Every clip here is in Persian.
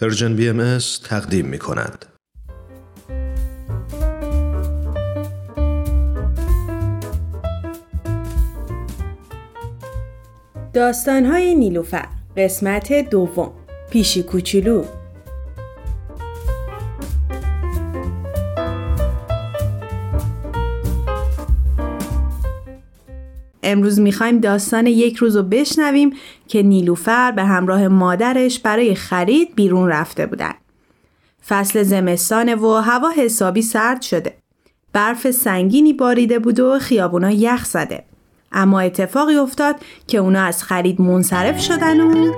پرژن بی ام تقدیم می کند. داستانهای نیلوفر قسمت دوم پیشی کوچولو امروز می‌خوایم داستان یک روز رو بشنویم که نیلوفر به همراه مادرش برای خرید بیرون رفته بودن. فصل زمستانه و هوا حسابی سرد شده. برف سنگینی باریده بود و خیابونا یخ زده. اما اتفاقی افتاد که اونا از خرید منصرف شدن و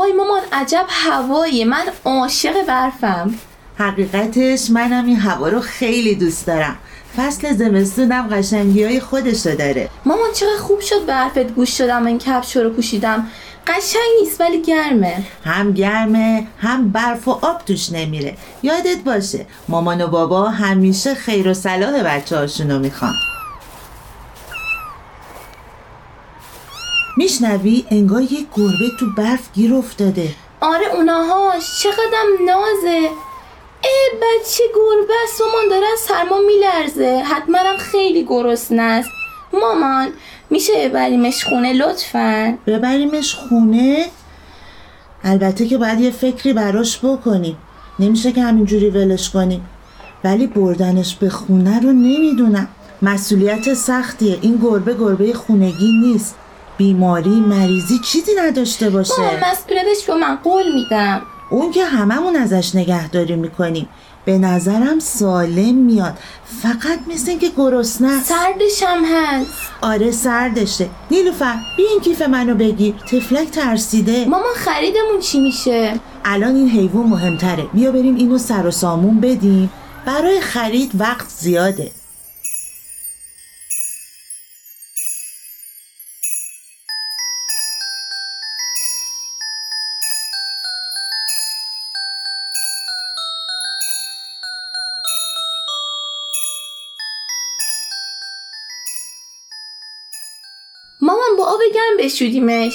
وای مامان عجب هوایی من عاشق برفم. حقیقتش منم این هوا رو خیلی دوست دارم. فصل زمستونم قشنگی های خودشو داره. مامان چقدر خوب شد برفت گوش شدم این کفش رو پوشیدم. قشنگ نیست ولی گرمه. هم گرمه هم برف و آب توش نمیره. یادت باشه مامان و بابا همیشه خیر و صلاح بچه هاشونو می‌خوان. میشنوی انگار یک گربه تو برف گیر افتاده. آره اوناهاش چقدرم نازه. ای بچه گربه است مامان داره از سرما میلرزه. حتما هم خیلی گرسنه است. مامان میشه ببریمش خونه لطفا؟ ببریمش خونه؟ البته که باید یه فکری براش بکنیم. نمیشه که همینجوری ولش کنیم. ولی بردنش به خونه رو نمی‌دونم. مسئولیت سختیه. این گربه گربه خونگی نیست. بیماری مریضی چیزی نداشته باشه. مامان مسئولیتش رو من قول میدم. اون که هممون ازش نگهداری می‌کنیم. به نظرم سالم میاد. فقط مثل اینکه گرسنه سردش هم هست. آره سردشه. نیلوفر بیا این کیف منو بگیر. تفلک ترسیده. مامان خریدمون چی میشه؟ الان این حیوان مهمتره. بیا بریم اینو سر و سامون بدیم. برای خرید وقت زیاده. مامان با آب گرم بشودیمش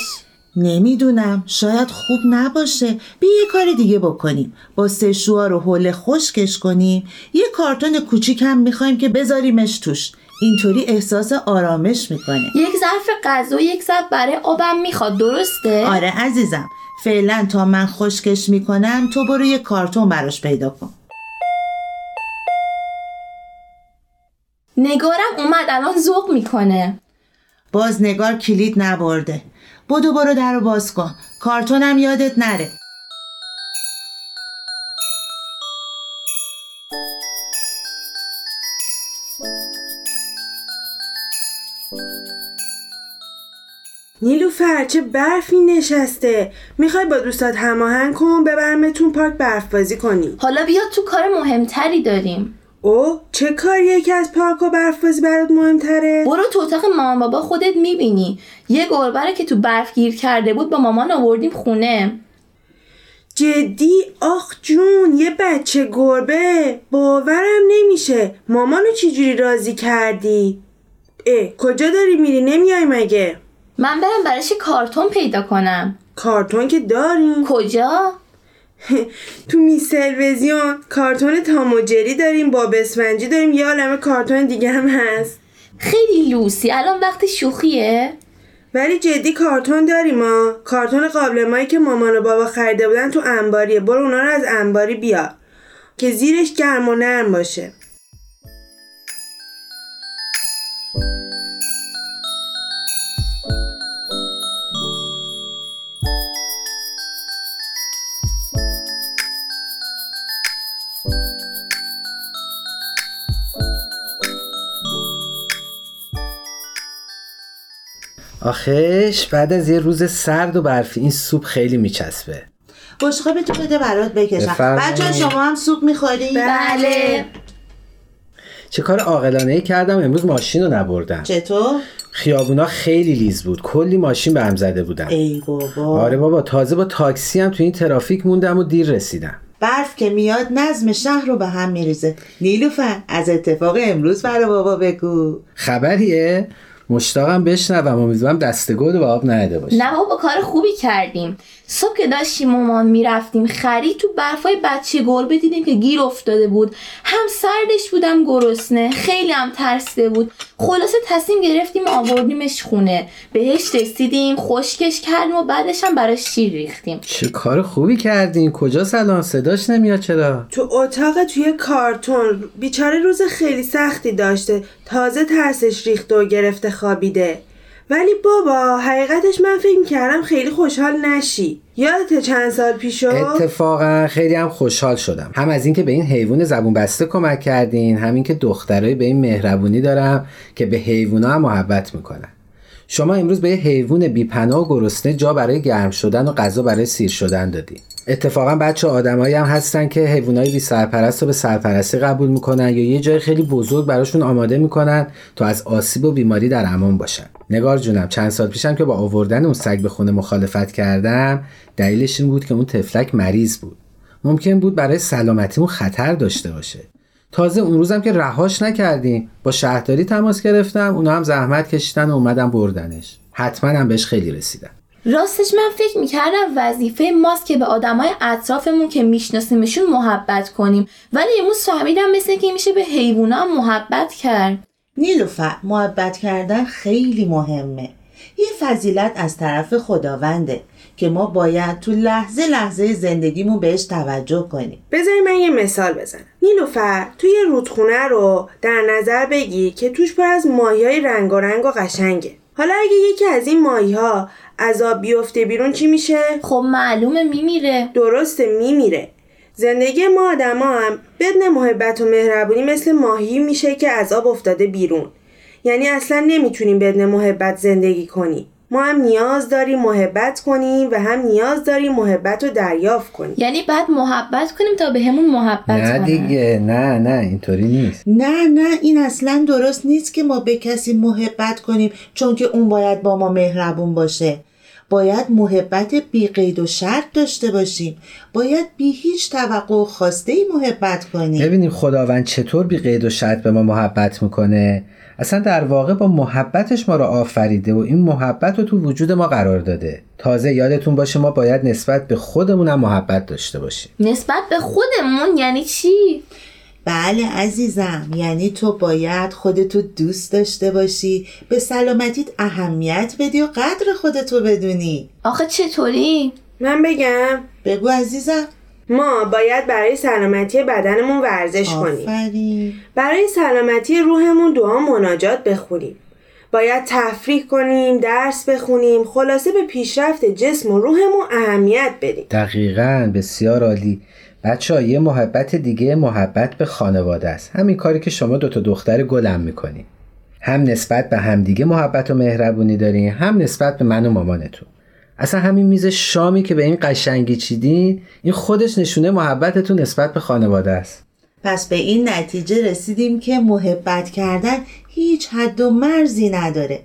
نمی‌دونم. شاید خوب نباشه. بیا یه کار دیگه بکنیم. با سشوار و حوله خشکش کنیم. یه کارتون کوچیک هم می‌خوایم که بذاریمش توش. اینطوری احساس آرامش می‌کنه. یک ظرف غذا و یک ظرف برای آبم می‌خواد. درسته؟ آره عزیزم. فعلا تا من خشکش می‌کنم تو برو یه کارتون براش پیدا کن. نگارم اومد الان ذوق می‌کنه. باز نگار کلید نبرده. بدو برو در رو باز کن. کارتونم یادت نره. نیلوفر چه برفی نشسته. می‌خوای با دوستات هماهنگ کن ببرمتون پارک برف بازی کنی. حالا بیا تو کار مهمتری داریم. او چه کاریه که از پارک و برف بازی برات مهمتره؟ برو تو اتاق مامان بابا خودت می‌بینی. یه گربه رو که تو برف گیر کرده بود با مامان آوردیم خونه. جدی؟ آخ جون یه بچه گربه. باورم نمیشه. مامانو چجوری راضی کردی؟ اه کجا داری میری؟ نمیای مگه؟ من برم براش کارتون پیدا کنم؟ کارتون که داریم. کجا؟ تو میز تلویزیون کارتون تام و جری داریم با بسفنجی داریم یه عالمه کارتون دیگه هم هست. خیلی لوسی. الان وقت شوخیه. ولی جدی کارتون داریم ما کارتون قابل مایی که مامان و بابا خریده بودن تو انباریه. برو اونا رو از انباری بیار که زیرش گرم و نرم باشه. آخش بعد از یه روز سرد و برفی این سوپ خیلی میچسبه. بشقابه تو بده برات بکشم. بچه شما هم سوپ می‌خوری؟ بله. چه کار عاقلانه ای کردم. امروز ماشین رو نبردم. چطور؟ خیابونا خیلی لیز بود. کلی ماشین به هم زده بودن. ای بابا. آره بابا تازه با تاکسی هم تو این ترافیک موندم و دیر رسیدم. برف که میاد نظم شهر رو به هم میریزه. نیلوفر از اتفاق امروز برای بابا بگو. خبریه؟ مشتاقم بشنوم امیدوارم دستگود و آب نهده باشه نه بابا کار خوبی کردیم. صبح که داشتیم مامان می‌رفتیم خرید تو برفای بچه گربه دیدیم که گیر افتاده بود. هم سردش بودم گرسنه خیلی هم ترسیده بود. خلاصه تصمیم گرفتیم آوردیمش خونه. بهش رسیدیم خشکش کردیم و بعدش هم براش شیر ریختیم. چه کار خوبی کردین. کجا سلام؟ صداش نمیاد چرا؟ تو اتاق توی کارتون. بیچاره روز خیلی سختی داشته. تازه ترسش ریخته و گرفته. خوابیده ولی بابا حقیقتش من فکر کردم خیلی خوشحال نشی. یادت چند سال پیشو اتفاقا خیلی هم خوشحال شدم. هم از اینکه به این حیوان زبون بسته کمک کردین همین که دخترای به این مهربونی دارم که به حیوونا هم محبت می‌کنن. شما امروز به یه حیوان بیپناه و گرسنه جا برای گرم شدن و غذا برای سیر شدن دادی. اتفاقا بچه آدمایی هم هستن که حیوانای بی سرپرست رو به سرپرستی قبول می‌کنن یا یه جای خیلی بزرگ براشون آماده می‌کنن تا از آسیب و بیماری در امان باشن. نگار جونم چند سال پیشم که با آوردن اون سگ به خونه مخالفت کردم دلیلش این بود که اون تفلک مریض بود. ممکن بود برای سلامتیمون خطر داشته باشه. تازه اون روزم که رهاش نکردیم. با شهرداری تماس گرفتم اونا هم زحمت کشیدن و اومدن بردنش. حتما هم بهش خیلی رسیدن. راستش من فکر می‌کردم وظیفه ماست که به آدمای اطرافمون که میشناسیمشون محبت کنیم. ولی امروز فهمیدم مثل که میشه به حیوونا هم محبت کرد. نیلوفر محبت کردن خیلی مهمه. یه فضیلت از طرف خداونده. که ما باید تو لحظه لحظه زندگیمون بهش توجه کنیم. بذاری من یه مثال بزنم. نیلوفر توی یه رودخونه رو در نظر بگی که توش پر از ماهی های رنگ و رنگ و قشنگه. حالا اگه یکی از این ماهی ها از آب بیفته بیرون چی میشه؟ خب معلومه میمیره. درسته میمیره. زندگی ما آدما هم بدون محبت و مهربونی مثل ماهی میشه که از آب افتاده بیرون. یعنی اصلا نمی‌تونیم بدون محبت زندگی کنیم. ما هم نیاز داریم محبت کنیم و هم نیاز داریم محبت رو دریافت کنیم. یعنی بعد محبت کنیم تا بهمون همون محبت نه کنن. دیگه نه نه اینطوری نیست. نه نه این اصلا درست نیست که ما به کسی محبت کنیم چون که اون باید با ما مهربون باشه. باید محبت بی قید و شرط داشته باشیم. باید بی هیچ توقع و خواسته ای محبت کنیم. ببینیم خداوند چطور بی قید و شرط به ما محبت می‌کنه. اصلا در واقع با محبتش ما رو آفریده و این محبت رو تو وجود ما قرار داده. تازه یادتون باشه ما باید نسبت به خودمون هم محبت داشته باشیم. نسبت به خودمون؟ یعنی چی؟ بله عزیزم یعنی تو باید خودتو دوست داشته باشی به سلامتیت اهمیت بدی و قدر خودتو بدونی. آخه چطوری؟ من بگم. بگو عزیزم. ما باید برای سلامتی بدنمون ورزش کنیم. آفرین. برای سلامتی روحمون دعا مناجات بخونیم. باید تفریح کنیم درس بخونیم خلاصه به پیشرفت جسم و روحمون اهمیت بدیم. دقیقا بسیار عالی. بچه ها یه محبت دیگه محبت به خانواده است. همین کاری که شما دوتا دختر گلم می‌کنی هم نسبت به همدیگه محبت و مهربونی دارین هم نسبت به من و مامانتون. اصلا همین میز شامی که به این قشنگی چیدین این خودش نشونه محبتتون نسبت به خانواده است. پس به این نتیجه رسیدیم که محبت کردن هیچ حد و مرزی نداره.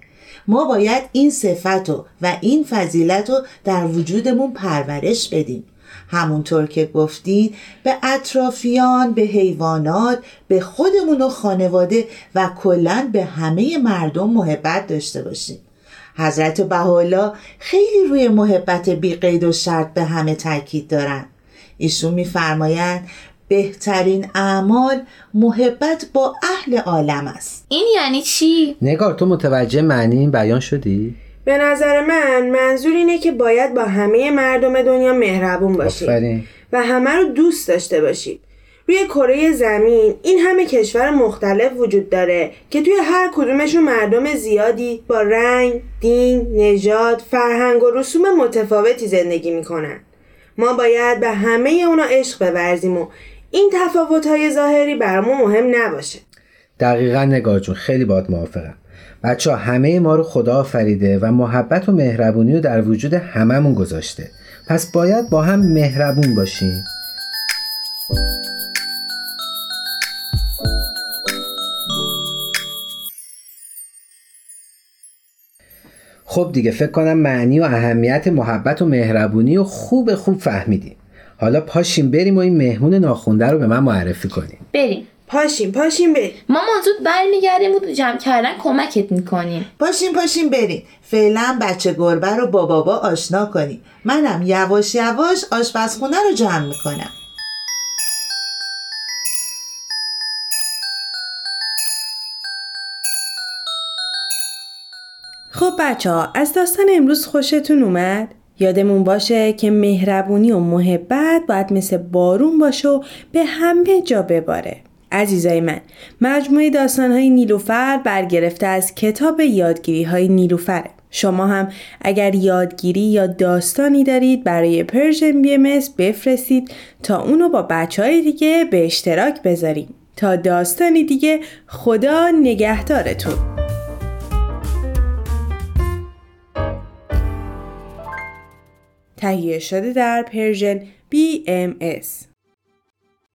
ما باید این صفت و, و این فضیلت رو در وجودمون پرورش بدیم. همونطور که گفتید به اطرافیان به حیوانات به خودمون و خانواده و کلا به همه مردم محبت داشته باشیم حضرت بهاءالله خیلی روی محبت بی قید و شرط به همه تاکید دارن ایشون میفرمایند بهترین اعمال محبت با اهل عالم است این یعنی چی؟ نگار تو متوجه معنی این بیان شدی؟ به نظر من منظور اینه که باید با همه مردم دنیا مهربون باشیم آفرین. و همه رو دوست داشته باشیم روی کره زمین این همه کشور مختلف وجود داره که توی هر کدومشون مردم زیادی با رنگ، دین، نژاد، فرهنگ و رسوم متفاوتی زندگی می‌کنن. ما باید به همه اونا عشق بورزیم و این تفاوت‌های ظاهری برامون مهم نباشه. دقیقا نگار جون خیلی باید موافقم. بچه همه ما رو خدا آفریده و محبت و مهربونی رو در وجود هممون گذاشته. پس باید با هم مهربون باشیم. خب دیگه فکر کنم معنی و اهمیت محبت و مهربونی و خوب خوب فهمیدیم. حالا پاشیم بریم و این مهمون ناخونده رو به من معرفی کنیم. بریم. پاشیم پاشیم بریم. مامان زود برمیگردیم و جمع کردن کمکت می‌کنیم. پاشیم پاشیم بریم. فعلا بچه گربه رو با بابا آشنا کنیم. منم یواش یواش آشپزخونه رو جمع می‌کنم. خب بچه ها از داستان امروز خوشتون اومد؟ یادمون باشه که مهربونی و محبت باید مثل بارون باشه و به همه جا بباره. عزیزای من مجموعه داستانهای نیلوفر برگرفته از کتاب یادگیری های نیلوفره. شما هم اگر یادگیری یا داستانی دارید برای پرژن بی ام بفرستید تا اونو با بچه های دیگه به اشتراک بذاریم. تا داستانی دیگه خدا نگهدارتون. تهیه شده در پرژن BMS